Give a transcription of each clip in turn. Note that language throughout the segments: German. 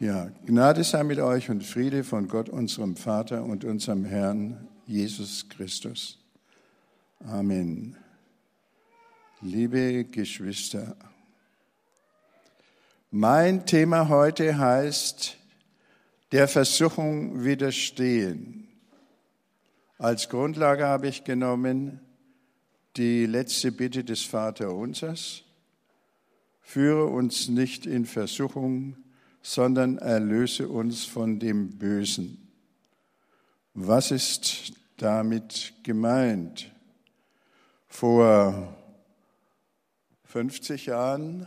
Ja, Gnade sei mit euch und Friede von Gott, unserem Vater und unserem Herrn Jesus Christus. Amen. Liebe Geschwister, mein Thema heute heißt der Versuchung widerstehen. Als Grundlage habe ich genommen die letzte Bitte des Vaterunsers. Führe uns nicht in Versuchung, sondern erlöse uns von dem Bösen. Was ist damit gemeint? Vor 50 Jahren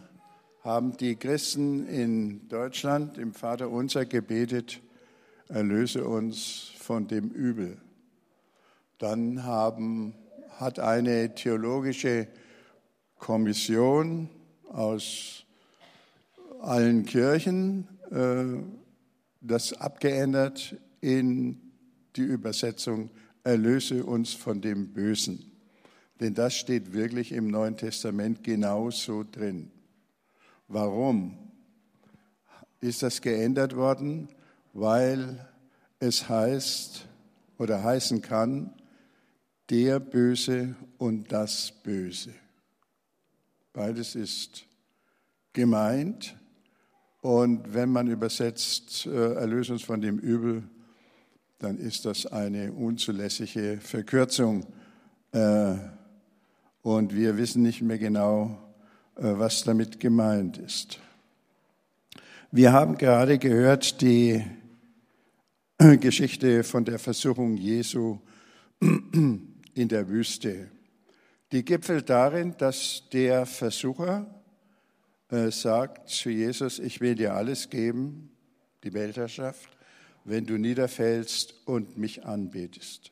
haben die Christen in Deutschland im Vater unser gebetet, erlöse uns von dem Übel. Dann haben, hat eine theologische Kommission aus allen Kirchen äh, das abgeändert in die Übersetzung Erlöse uns von dem Bösen. Denn das steht wirklich im Neuen Testament genauso drin. Warum ist das geändert worden? Weil es heißt oder heißen kann, der Böse und das Böse. Beides ist gemeint und wenn man übersetzt, äh, erlöse uns von dem Übel, dann ist das eine unzulässige Verkürzung. Äh, und wir wissen nicht mehr genau, äh, was damit gemeint ist. Wir haben gerade gehört die Geschichte von der Versuchung Jesu in der Wüste. Die gipfelt darin, dass der Versucher sagt zu Jesus, ich will dir alles geben, die Weltherrschaft, wenn du niederfällst und mich anbetest.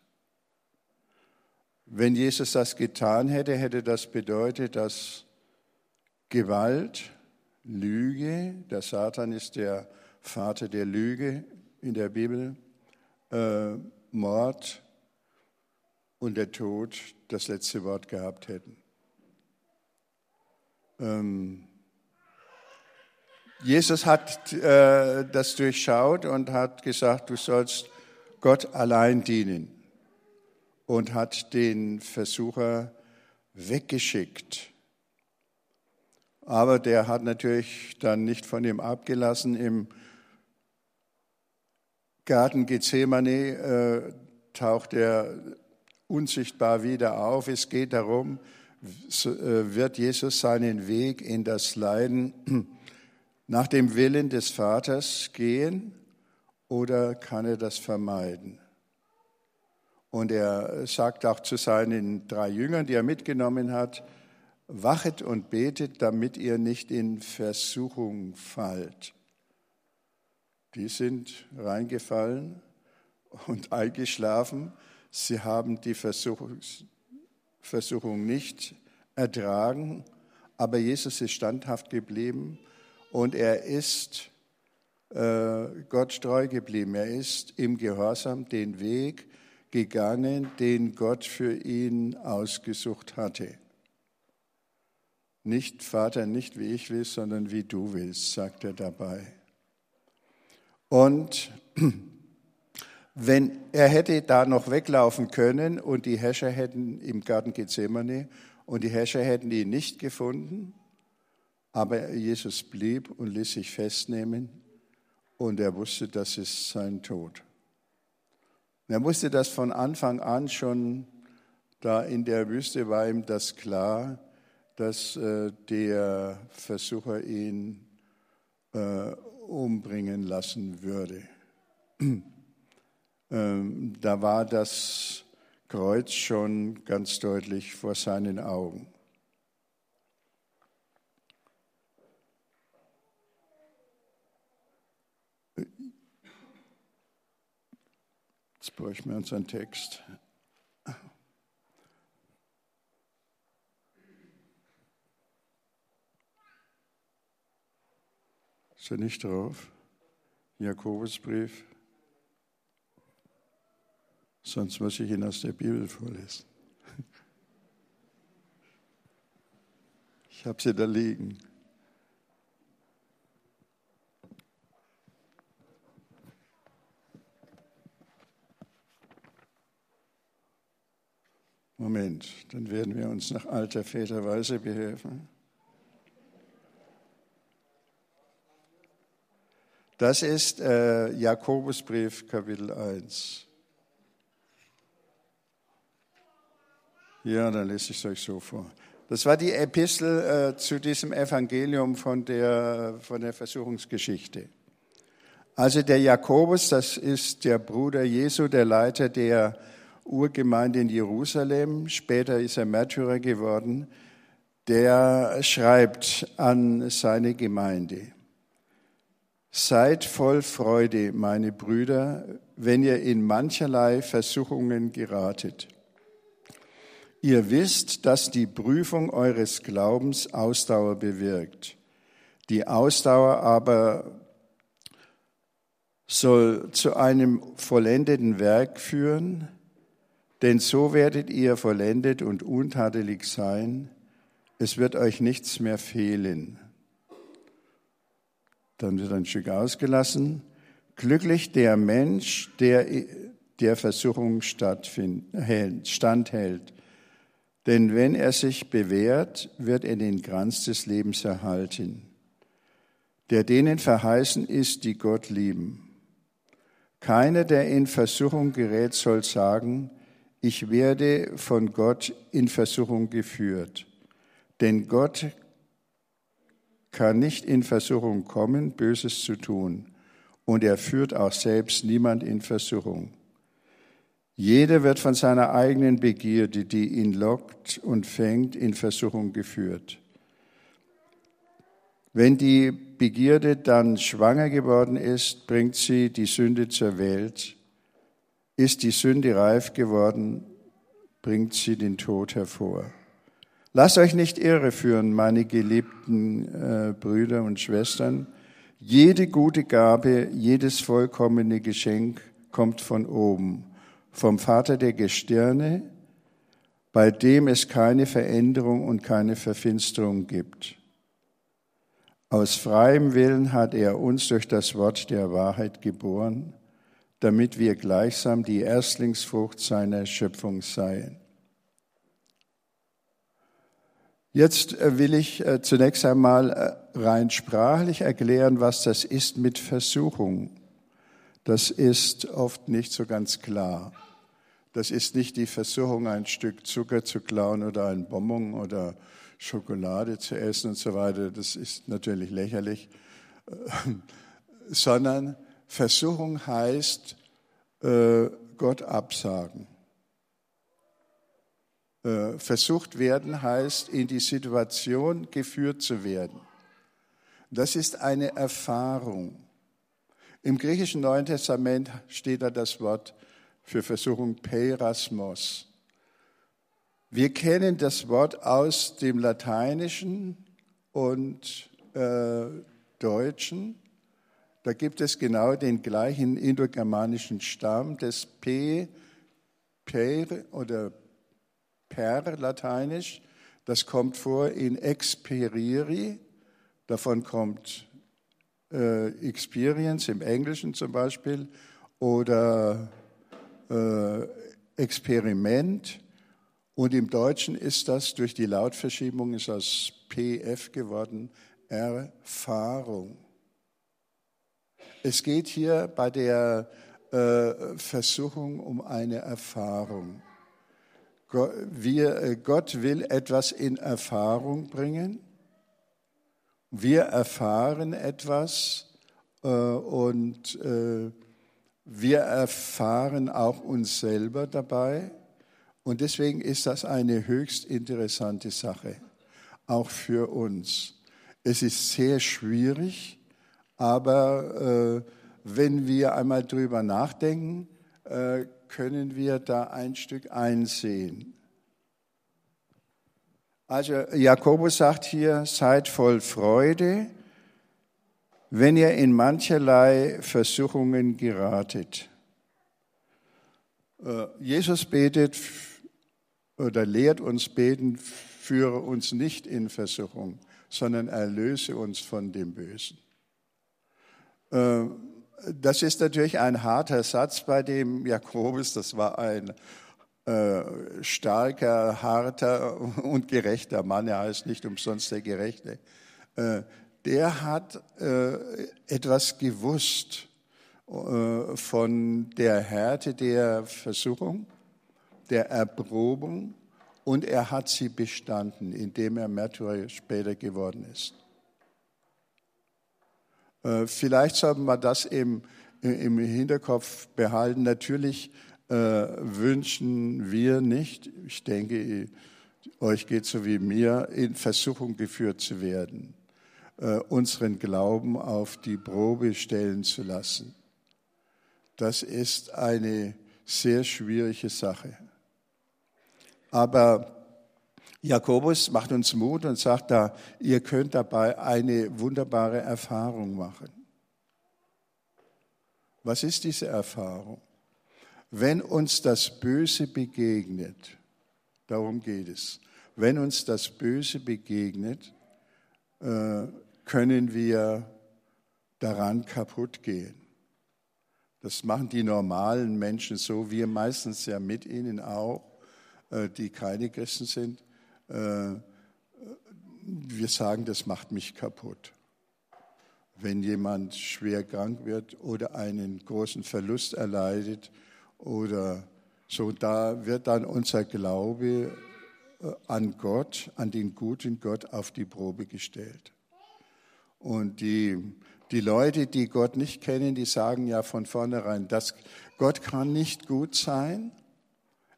Wenn Jesus das getan hätte, hätte das bedeutet, dass Gewalt, Lüge, der Satan ist der Vater der Lüge in der Bibel, äh, Mord und der Tod das letzte Wort gehabt hätten. Ähm, Jesus hat äh, das durchschaut und hat gesagt, du sollst Gott allein dienen und hat den Versucher weggeschickt. Aber der hat natürlich dann nicht von ihm abgelassen. Im Garten Gethsemane äh, taucht er unsichtbar wieder auf. Es geht darum, äh, wird Jesus seinen Weg in das Leiden nach dem Willen des Vaters gehen oder kann er das vermeiden? Und er sagt auch zu seinen drei Jüngern, die er mitgenommen hat, wachet und betet, damit ihr nicht in Versuchung fallt. Die sind reingefallen und eingeschlafen. Sie haben die Versuchung, Versuchung nicht ertragen, aber Jesus ist standhaft geblieben und er ist äh, Gott treu geblieben. Er ist im Gehorsam den Weg gegangen, den Gott für ihn ausgesucht hatte. Nicht, Vater, nicht wie ich will, sondern wie du willst, sagt er dabei. Und wenn er hätte da noch weglaufen können und die Herrscher hätten im Garten Gethsemane und die Herrscher hätten ihn nicht gefunden, aber Jesus blieb und ließ sich festnehmen und er wusste, das ist sein Tod. er wusste das von Anfang an schon, da in der Wüste war ihm das klar, dass äh, der Versucher ihn äh, umbringen lassen würde. ähm, da war das Kreuz schon ganz deutlich vor seinen Augen. Jetzt bräuchten wir unseren Text. Ist er nicht drauf? Jakobusbrief. Sonst muss ich ihn aus der Bibel vorlesen. Ich habe sie da liegen. Moment, dann werden wir uns nach alter Väterweise behelfen. Das ist äh, Jakobusbrief, Kapitel 1. Ja, dann lese ich es euch so vor. Das war die Epistel äh, zu diesem Evangelium von der, von der Versuchungsgeschichte. Also der Jakobus, das ist der Bruder Jesu, der Leiter der Urgemeinde in Jerusalem. Später ist er Märtyrer geworden. Der schreibt an seine Gemeinde. Seid voll Freude, meine Brüder, wenn ihr in mancherlei Versuchungen geratet. Ihr wisst, dass die Prüfung eures Glaubens Ausdauer bewirkt. Die Ausdauer aber soll zu einem vollendeten Werk führen, denn so werdet ihr vollendet und untadelig sein. Es wird euch nichts mehr fehlen. Dann wird ein Stück ausgelassen. Glücklich der Mensch, der der Versuchung standhält. Denn wenn er sich bewährt, wird er den Kranz des Lebens erhalten, der denen verheißen ist, die Gott lieben. Keiner, der in Versuchung gerät, soll sagen, ich werde von Gott in Versuchung geführt. Denn Gott kann nicht in Versuchung kommen, Böses zu tun. Und er führt auch selbst niemand in Versuchung. Jeder wird von seiner eigenen Begierde, die ihn lockt und fängt, in Versuchung geführt. Wenn die Begierde dann schwanger geworden ist, bringt sie die Sünde zur Welt. Ist die Sünde reif geworden, bringt sie den Tod hervor. Lasst euch nicht irreführen, meine geliebten äh, Brüder und Schwestern. Jede gute Gabe, jedes vollkommene Geschenk kommt von oben, vom Vater der Gestirne, bei dem es keine Veränderung und keine Verfinsterung gibt. Aus freiem Willen hat er uns durch das Wort der Wahrheit geboren, damit wir gleichsam die Erstlingsfrucht seiner Schöpfung seien. Jetzt äh, will ich äh, zunächst einmal äh, rein sprachlich erklären, was das ist mit Versuchung. Das ist oft nicht so ganz klar. Das ist nicht die Versuchung, ein Stück Zucker zu klauen oder ein Bonbon oder Schokolade zu essen und so weiter. Das ist natürlich lächerlich. Sondern Versuchung heißt Gott absagen. Äh, versucht werden heißt, in die Situation geführt zu werden. Das ist eine Erfahrung. Im griechischen Neuen Testament steht da das Wort für Versuchung Perasmos. Wir kennen das Wort aus dem Lateinischen und äh, Deutschen. Da gibt es genau den gleichen indogermanischen Stamm des P, Per oder per lateinisch. Das kommt vor in experieri. Davon kommt äh, experience im Englischen zum Beispiel oder äh, Experiment. Und im Deutschen ist das durch die Lautverschiebung ist das PF geworden, Erfahrung. Es geht hier bei der äh, Versuchung um eine Erfahrung. Wir, äh, Gott will etwas in Erfahrung bringen. Wir erfahren etwas äh, und äh, wir erfahren auch uns selber dabei. Und deswegen ist das eine höchst interessante Sache, auch für uns. Es ist sehr schwierig, aber wenn wir einmal drüber nachdenken, können wir da ein Stück einsehen. Also Jakobus sagt hier, seid voll Freude, wenn ihr in mancherlei Versuchungen geratet. Äh, Jesus betet oder lehrt uns beten, führe uns nicht in Versuchung, sondern erlöse uns von dem Bösen. Äh, das ist natürlich ein harter Satz bei dem Jakobus. Das war ein äh, starker, harter und gerechter Mann, er heißt nicht umsonst der Gerechte, äh, der hat etwas gewusst von der Härte der Versuchung, der Erprobung und er hat sie bestanden, indem er Märtyrer später geworden ist. Äh, vielleicht sollten wir das im, im Hinterkopf behalten. Natürlich äh, wünschen wir nicht, ich denke, euch geht so wie mir, in Versuchung geführt zu werden, äh, unseren Glauben auf die Probe stellen zu lassen. Das ist eine sehr schwierige Sache. Aber Jakobus macht uns Mut und sagt da, ihr könnt dabei eine wunderbare Erfahrung machen. Was ist diese Erfahrung? Wenn uns das Böse begegnet, darum geht es, wenn uns das Böse begegnet, äh, können wir daran kaputt gehen. Das machen die normalen Menschen so, wir meistens ja mit ihnen auch, äh, die keine Christen sind. Äh, wir sagen, das macht mich kaputt. Wenn jemand schwer krank wird oder einen großen Verlust erleidet oder so, da wird dann unser Glaube äh, an Gott, an den guten Gott auf die Probe gestellt. Und die, die Leute, die Gott nicht kennen, die sagen ja von vornherein, dass Gott kann nicht gut sein.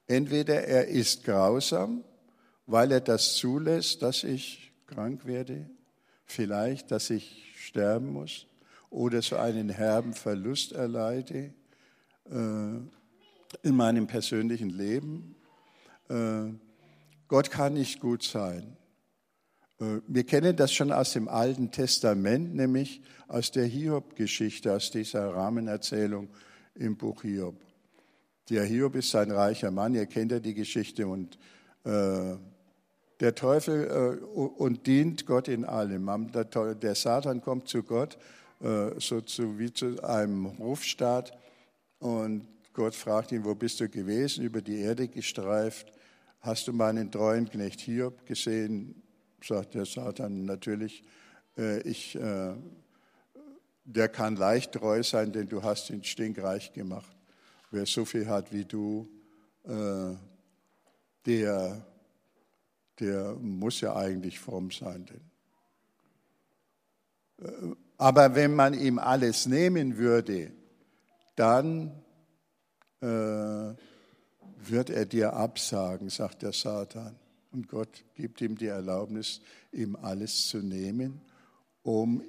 Entweder er ist grausam weil er das zulässt, dass ich krank werde, vielleicht, dass ich sterben muss oder so einen herben Verlust erleide äh, in meinem persönlichen Leben. Äh, Gott kann nicht gut sein. Äh, wir kennen das schon aus dem Alten Testament, nämlich aus der Hiob-Geschichte, aus dieser Rahmenerzählung im Buch Hiob. Der Hiob ist ein reicher Mann, ihr kennt ja die Geschichte und äh, der Teufel äh, und dient Gott in allem. Der, Satan kommt zu Gott, äh, so zu, wie zu einem Hofstaat, und Gott fragt ihn, wo bist du gewesen, über die Erde gestreift, hast du meinen treuen Knecht Hiob gesehen? Sagt der Satan natürlich, äh, ich, äh, der kann leicht treu sein, denn du hast ihn stinkreich gemacht. Wer so viel hat wie du, äh, der der muss ja eigentlich fromm sein. Denn. Äh, aber wenn man ihm alles nehmen würde, dann äh, wird er dir absagen, sagt der Satan. Und Gott gibt ihm die Erlaubnis, ihm alles zu nehmen, um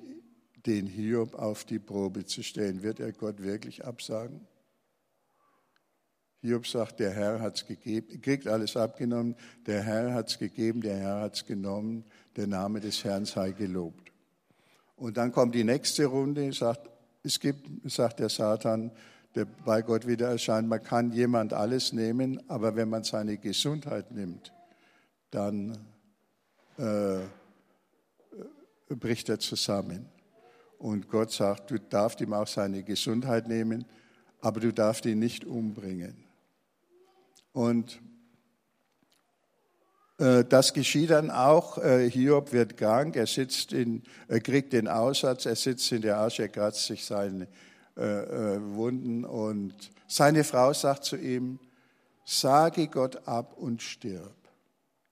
den Hiob auf die Probe zu stellen. Wird er Gott wirklich absagen? Hiob sagt, der Herr hat es gegeben, kriegt alles abgenommen, der Herr hat es gegeben, der Herr hat es genommen, der Name des Herrn sei gelobt. Und dann kommt die nächste Runde, sagt, es gibt, sagt der Satan, der bei Gott wieder erscheint, man kann jemand alles nehmen, aber wenn man seine Gesundheit nimmt, dann äh, bricht er zusammen. Und Gott sagt, du darfst ihm auch seine Gesundheit nehmen, aber du darfst ihn nicht umbringen. Und äh, das geschieht dann auch. Äh, Hiob wird krank, er, sitzt in, er kriegt den Aussatz, er sitzt in der Asche, er kratzt sich seine äh, Wunden und seine Frau sagt zu ihm, sage Gott ab und stirb.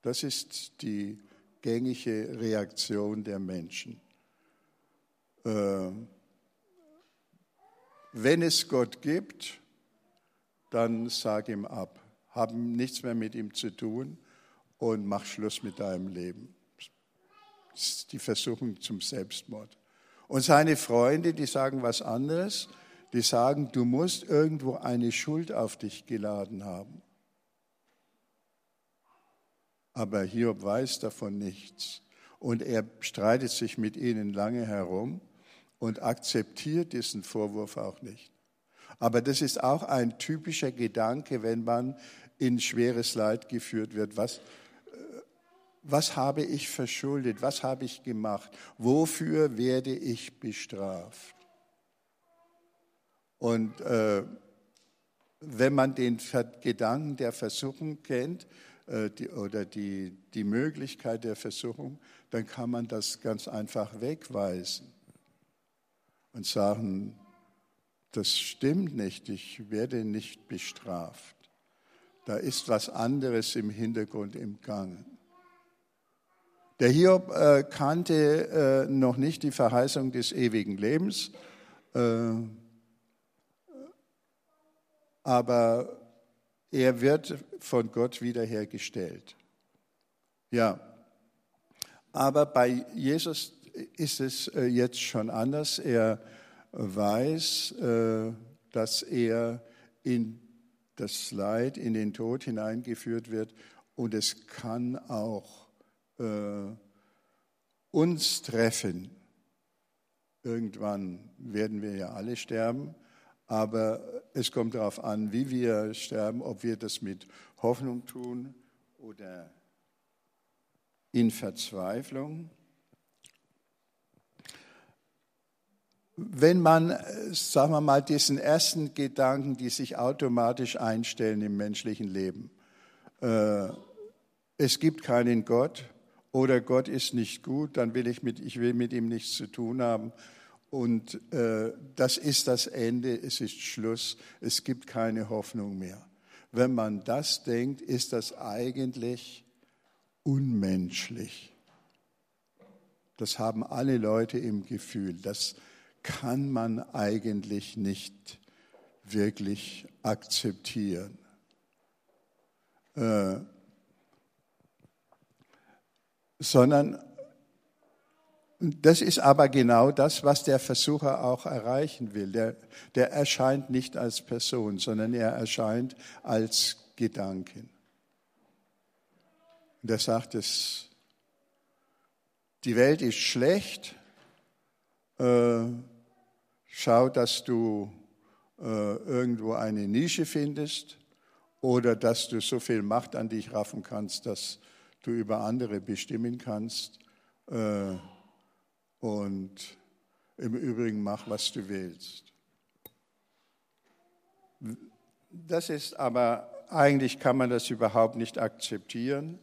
Das ist die gängige Reaktion der Menschen. Wenn es Gott gibt, dann sag ihm ab haben nichts mehr mit ihm zu tun und mach Schluss mit deinem Leben. Das ist die Versuchung zum Selbstmord. Und seine Freunde, die sagen was anderes, die sagen, du musst irgendwo eine Schuld auf dich geladen haben. Aber Hiob weiß davon nichts. Und er streitet sich mit ihnen lange herum und akzeptiert diesen Vorwurf auch nicht. Aber das ist auch ein typischer Gedanke, wenn man in schweres Leid geführt wird. Was, äh, was habe ich verschuldet? Was habe ich gemacht? Wofür werde ich bestraft? Und äh, wenn man den Gedanken der Versuchung kennt äh, die, oder die, die Möglichkeit der Versuchung, dann kann man das ganz einfach wegweisen und sagen, das stimmt nicht, ich werde nicht bestraft. Da ist was anderes im Hintergrund im Gang. Der Hiob äh, kannte äh, noch nicht die Verheißung des ewigen Lebens, äh, aber er wird von Gott wiederhergestellt. Ja, aber bei Jesus ist es äh, jetzt schon anders. Er weiß, äh, dass er in das Leid, in den Tod hineingeführt wird und es kann auch äh, uns treffen. Irgendwann werden wir ja alle sterben, aber es kommt darauf an, wie wir sterben, ob wir das mit Hoffnung tun oder in Verzweiflung. Wenn man, sagen wir mal, diesen ersten Gedanken, die sich automatisch einstellen im menschlichen Leben, äh, es gibt keinen Gott oder Gott ist nicht gut, dann will ich mit, ich will mit ihm nichts zu tun haben. Und äh, das ist das Ende, es ist Schluss, es gibt keine Hoffnung mehr. Wenn man das denkt, ist das eigentlich unmenschlich. Das haben alle Leute im Gefühl. Das kann man eigentlich nicht wirklich akzeptieren. Äh, sondern das ist aber genau das, was der Versucher auch erreichen will. Der, der erscheint nicht als Person, sondern er erscheint als Gedanken. Und er sagt es, die Welt ist schlecht, äh, schau, dass du äh, irgendwo eine Nische findest oder dass du so viel Macht an dich raffen kannst, dass du über andere bestimmen kannst. Äh, und im Übrigen mach, was du willst. Das ist aber, eigentlich kann man das überhaupt nicht akzeptieren.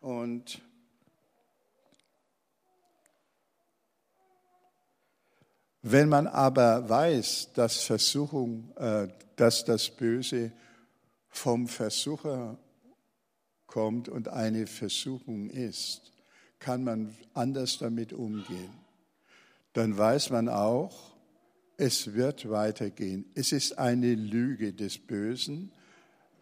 Und wenn man aber weiß, dass Versuchung, äh, dass das Böse vom Versucher kommt und eine Versuchung ist, kann man anders damit umgehen. Dann weiß man auch, es wird weitergehen. Es ist eine Lüge des Bösen,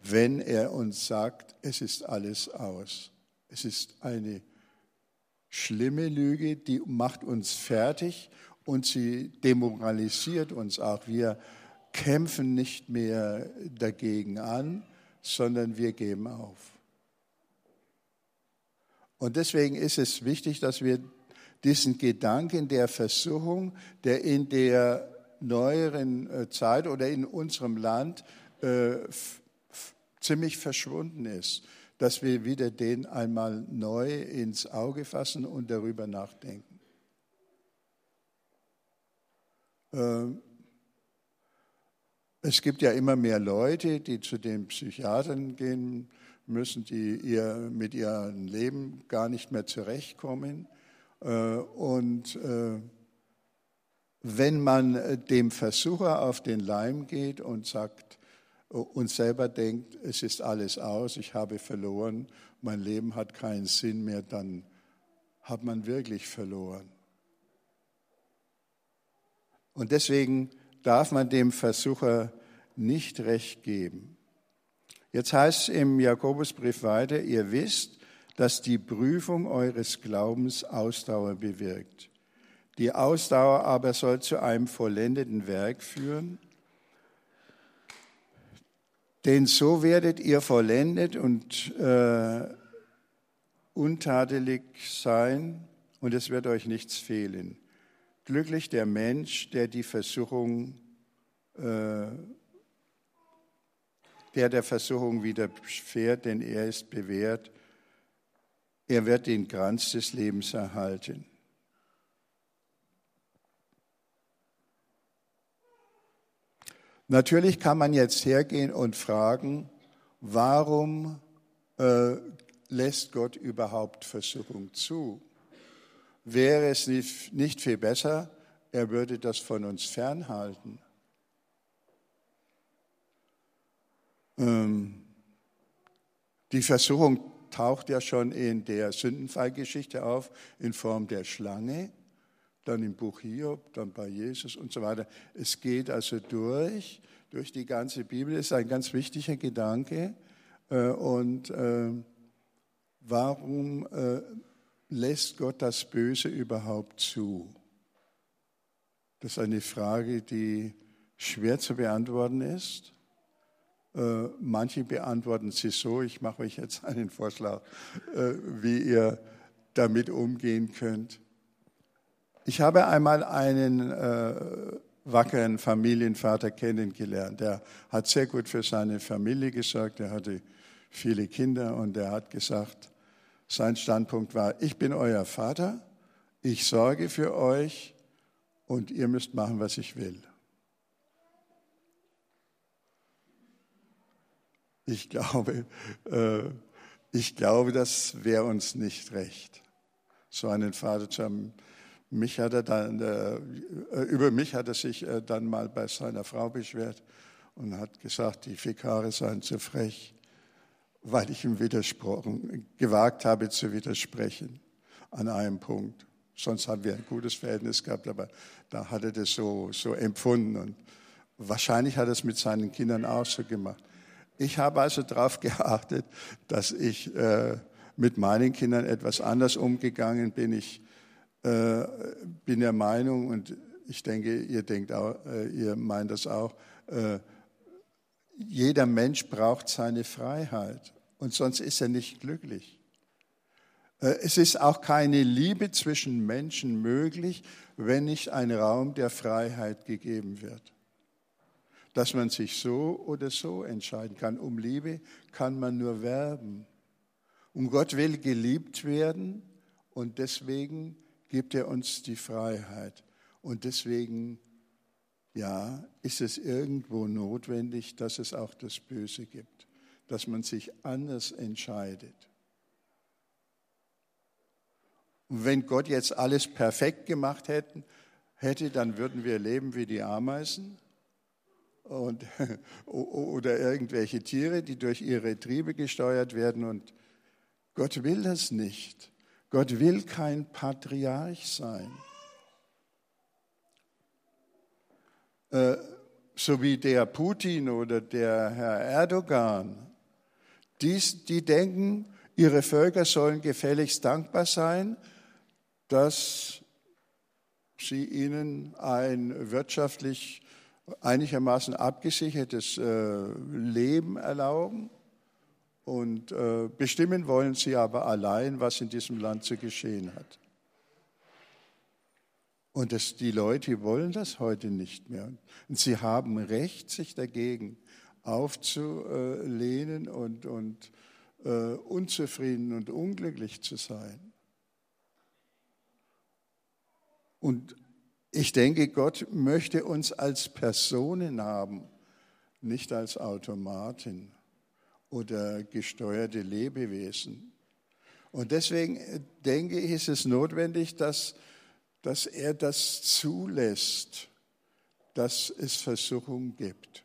wenn er uns sagt, es ist alles aus. Es ist eine schlimme Lüge, die macht uns fertig und sie demoralisiert uns auch. Wir kämpfen nicht mehr dagegen an, sondern wir geben auf. Und deswegen ist es wichtig, dass wir diesen Gedanken der Versuchung, der in der neueren äh, Zeit oder in unserem Land äh, ziemlich verschwunden ist, dass wir wieder den einmal neu ins Auge fassen und darüber nachdenken. Ähm, es gibt ja immer mehr Leute, die zu den Psychiatern gehen müssen, die ihr, mit ihrem Leben gar nicht mehr zurechtkommen. Äh, und äh, wenn man dem Versucher auf den Leim geht und sagt, und selber denkt, es ist alles aus, ich habe verloren, mein Leben hat keinen Sinn mehr, dann hat man wirklich verloren. Und deswegen darf man dem Versucher nicht recht geben. Jetzt heißt es im Jakobusbrief weiter, ihr wisst, dass die Prüfung eures Glaubens Ausdauer bewirkt. Die Ausdauer aber soll zu einem vollendeten Werk führen, denn so werdet ihr vollendet und äh, untadelig sein und es wird euch nichts fehlen. Glücklich der Mensch, der die Versuchung, äh, der der Versuchung widerfährt, denn er ist bewährt. Er wird den Kranz des Lebens erhalten. Natürlich kann man jetzt hergehen und fragen, warum äh, lässt Gott überhaupt Versuchung zu? Wäre es nicht, viel besser, er würde das von uns fernhalten? Ähm, die Versuchung taucht ja schon in der Sündenfallgeschichte auf in Form der Schlange, dann im Buch Hiob, dann bei Jesus und so weiter. Es geht also durch, durch die ganze Bibel, ist ein ganz wichtiger Gedanke. Äh, und äh, warum äh, lässt Gott das Böse überhaupt zu? Das ist eine Frage, die schwer zu beantworten ist. Äh, manche beantworten sie so, ich mache euch jetzt einen Vorschlag, äh, wie ihr damit umgehen könnt. Ich habe einmal einen äh, wackeren Familienvater kennengelernt. Der hat sehr gut für seine Familie gesorgt, er hatte viele Kinder und er hat gesagt, sein Standpunkt war, ich bin euer Vater, ich sorge für euch und ihr müsst machen, was ich will. Ich glaube, äh, ich glaube, das wäre uns nicht recht, so einen Vater zu haben. Mich hat er dann, äh, über mich hat er sich äh, dann mal bei seiner Frau beschwert und hat gesagt, die Vikare seien zu frech, weil ich ihm widersprochen, gewagt habe zu widersprechen an einem Punkt. Sonst haben wir ein gutes Verhältnis gehabt, aber da hat er das so, so empfunden und wahrscheinlich hat er es mit seinen Kindern auch so gemacht. Ich habe also darauf geachtet, dass ich äh, mit meinen Kindern etwas anders umgegangen bin. Ich äh, bin der Meinung, und ich denke, ihr denkt auch, äh, ihr meint das auch, äh, jeder Mensch braucht seine Freiheit und sonst ist er nicht glücklich. Äh, es ist auch keine Liebe zwischen Menschen möglich, wenn nicht ein Raum der Freiheit gegeben wird dass man sich so oder so entscheiden kann. Um Liebe kann man nur werben. Und Gott will geliebt werden und deswegen gibt er uns die Freiheit. Und deswegen, ja, ist es irgendwo notwendig, dass es auch das Böse gibt, dass man sich anders entscheidet. Und wenn Gott jetzt alles perfekt gemacht hätte, hätte, dann würden wir leben wie die Ameisen und, oder irgendwelche Tiere, die durch ihre Triebe gesteuert werden. Und Gott will das nicht. Gott will kein Patriarch sein. Äh, so wie der Putin oder der Herr Erdogan. Dies, die denken, ihre Völker sollen gefälligst dankbar sein, dass sie ihnen ein wirtschaftlich einigermaßen abgesichertes äh, Leben erlauben. Und äh, bestimmen wollen sie aber allein, was in diesem Land zu geschehen hat. Und das, die Leute wollen das heute nicht mehr. Und sie haben Recht, sich dagegen aufzulehnen und, und äh, unzufrieden und unglücklich zu sein. Und ich denke, Gott möchte uns als Personen haben, nicht als Automaten oder gesteuerte Lebewesen. Und deswegen denke ich, ist es notwendig, dass, dass er das zulässt, dass es Versuchung gibt.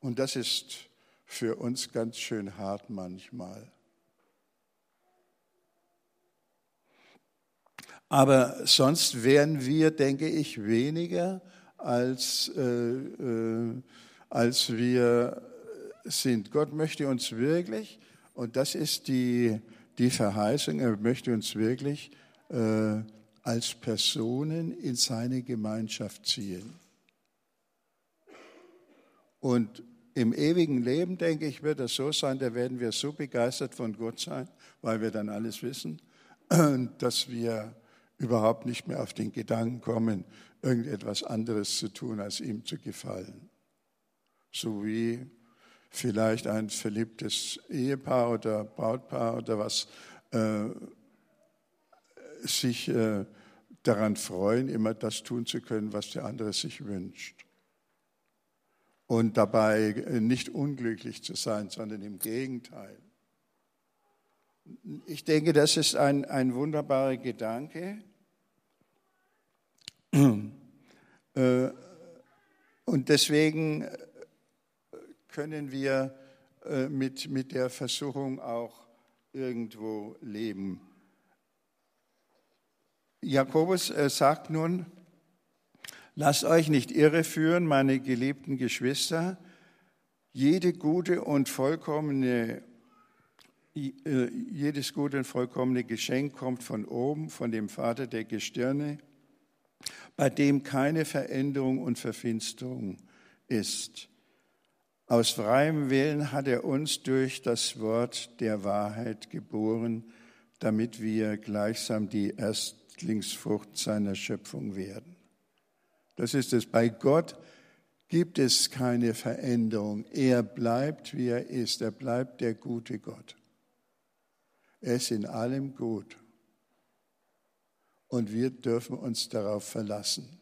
Und das ist für uns ganz schön hart manchmal. Aber sonst wären wir, denke ich, weniger als, äh, äh, als wir sind. Gott möchte uns wirklich, und das ist die, die Verheißung, er möchte uns wirklich äh, als Personen in seine Gemeinschaft ziehen. Und im ewigen Leben, denke ich, wird das so sein, da werden wir so begeistert von Gott sein, weil wir dann alles wissen, dass wir überhaupt nicht mehr auf den Gedanken kommen, irgendetwas anderes zu tun, als ihm zu gefallen. So wie vielleicht ein verliebtes Ehepaar oder Brautpaar oder was äh, sich äh, daran freuen, immer das tun zu können, was der andere sich wünscht. Und dabei nicht unglücklich zu sein, sondern im Gegenteil. Ich denke, das ist ein, ein wunderbarer Gedanke. Äh, und deswegen können wir äh, mit, mit der Versuchung auch irgendwo leben. Jakobus äh, sagt nun, lasst euch nicht irreführen, meine geliebten Geschwister, jede gute und vollkommene jedes gute und vollkommene Geschenk kommt von oben, von dem Vater der Gestirne, bei dem keine Veränderung und Verfinsterung ist. Aus freiem Willen hat er uns durch das Wort der Wahrheit geboren, damit wir gleichsam die Erstlingsfrucht seiner Schöpfung werden. Das ist es. Bei Gott gibt es keine Veränderung. Er bleibt, wie er ist. Er bleibt der gute Gott. Er ist in allem gut. Und wir dürfen uns darauf verlassen,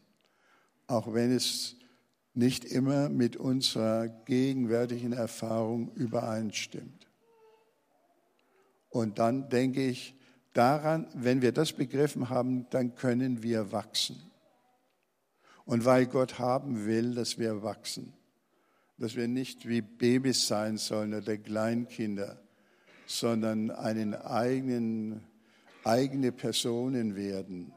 auch wenn es nicht immer mit unserer gegenwärtigen Erfahrung übereinstimmt. Und dann denke ich daran, wenn wir das begriffen haben, dann können wir wachsen. Und weil Gott haben will, dass wir wachsen, dass wir nicht wie Babys sein sollen oder Kleinkinder, sondern einen eigenen, eigene Personen werden,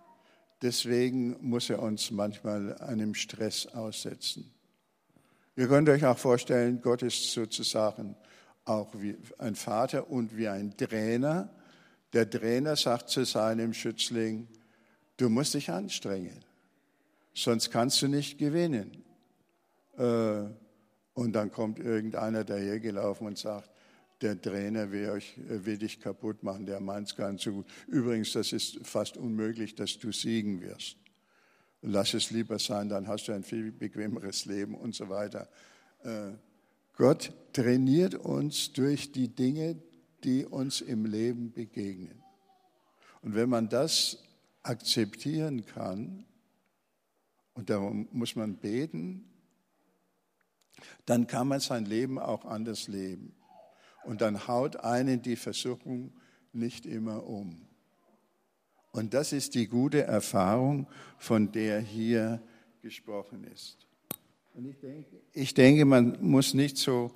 Deswegen muss er uns manchmal einem Stress aussetzen. Ihr könnt euch auch vorstellen, Gott ist sozusagen auch wie ein Vater und wie ein Trainer. Der Trainer sagt zu seinem Schützling, du musst dich anstrengen, sonst kannst du nicht gewinnen. Äh, und dann kommt irgendeiner dahergelaufen und sagt, der Trainer will, euch, will dich kaputt machen, der meint es nicht so gut. Übrigens, das ist fast unmöglich, dass du siegen wirst. Lass es lieber sein, dann hast du ein viel bequemeres Leben und so weiter. Äh, Gott trainiert uns durch die Dinge, die uns im Leben begegnen. Und wenn man das akzeptieren kann, und darum muss man beten, dann kann man sein Leben auch anders leben. Und dann haut einen die Versuchung nicht immer um. Und das ist die gute Erfahrung, von der hier gesprochen ist. Und ich denke, ich denke, man muss nicht so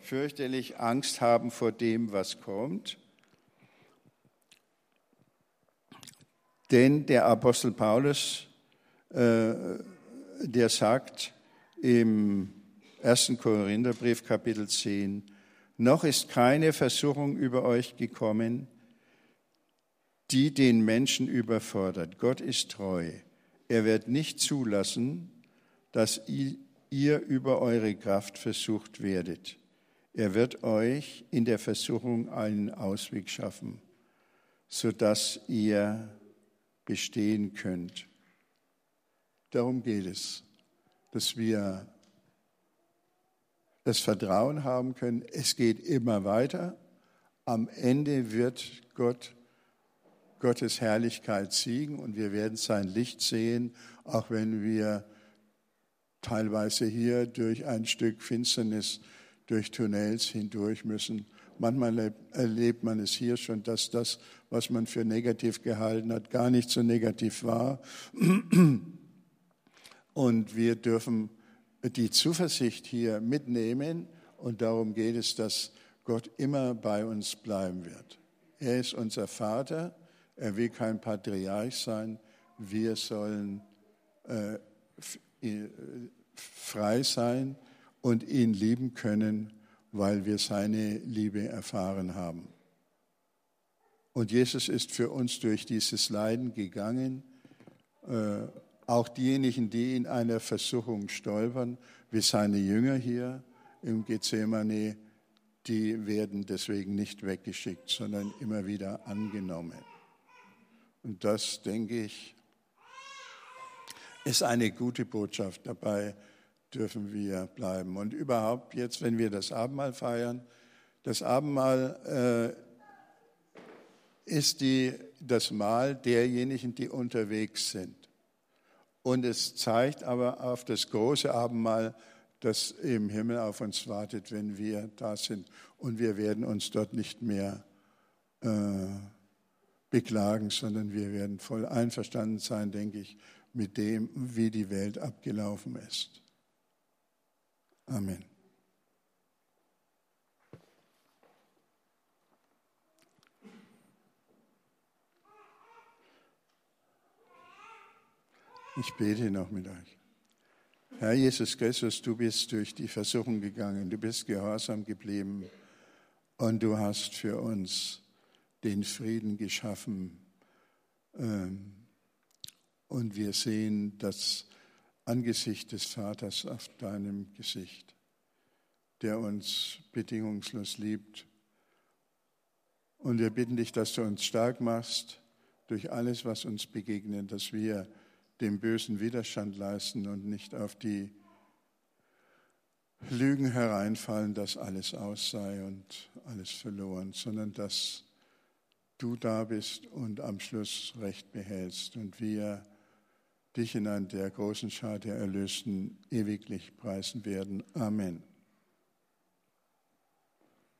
fürchterlich Angst haben vor dem, was kommt. Denn der Apostel Paulus, äh, der sagt im 1. Korintherbrief Kapitel 10, noch ist keine Versuchung über euch gekommen, die den Menschen überfordert. Gott ist treu. Er wird nicht zulassen, dass ihr über eure Kraft versucht werdet. Er wird euch in der Versuchung einen Ausweg schaffen, sodass ihr bestehen könnt. Darum geht es, dass wir das Vertrauen haben können, es geht immer weiter. Am Ende wird Gott, Gottes Herrlichkeit siegen und wir werden sein Licht sehen, auch wenn wir teilweise hier durch ein Stück Finsternis, durch Tunnels hindurch müssen. Manchmal erlebt man es hier schon, dass das, was man für negativ gehalten hat, gar nicht so negativ war. Und wir dürfen die Zuversicht hier mitnehmen und darum geht es, dass Gott immer bei uns bleiben wird. Er ist unser Vater, er will kein Patriarch sein, wir sollen äh, frei sein und ihn lieben können, weil wir seine Liebe erfahren haben. Und Jesus ist für uns durch dieses Leiden gegangen. Äh, auch diejenigen, die in einer Versuchung stolpern, wie seine Jünger hier im Gethsemane, die werden deswegen nicht weggeschickt, sondern immer wieder angenommen. Und das, denke ich, ist eine gute Botschaft. Dabei dürfen wir bleiben. Und überhaupt jetzt, wenn wir das Abendmahl feiern, das Abendmahl äh, ist die das Mahl derjenigen, die unterwegs sind. Und es zeigt aber auf das große Abendmahl, das im Himmel auf uns wartet, wenn wir da sind. Und wir werden uns dort nicht mehr äh, beklagen, sondern wir werden voll einverstanden sein, denke ich, mit dem, wie die Welt abgelaufen ist. Amen. Ich bete noch mit euch. Herr Jesus Christus, du bist durch die Versuchung gegangen, du bist gehorsam geblieben und du hast für uns den Frieden geschaffen. Ähm, und wir sehen das Angesicht des Vaters auf deinem Gesicht, der uns bedingungslos liebt. Und wir bitten dich, dass du uns stark machst durch alles, was uns begegnet, dass wir dem Bösen Widerstand leisten und nicht auf die Lügen hereinfallen, dass alles aus sei und alles verloren, sondern dass du da bist und am Schluss Recht behältst und wir dich in der großen Schar der Erlösten ewiglich preisen werden. Amen.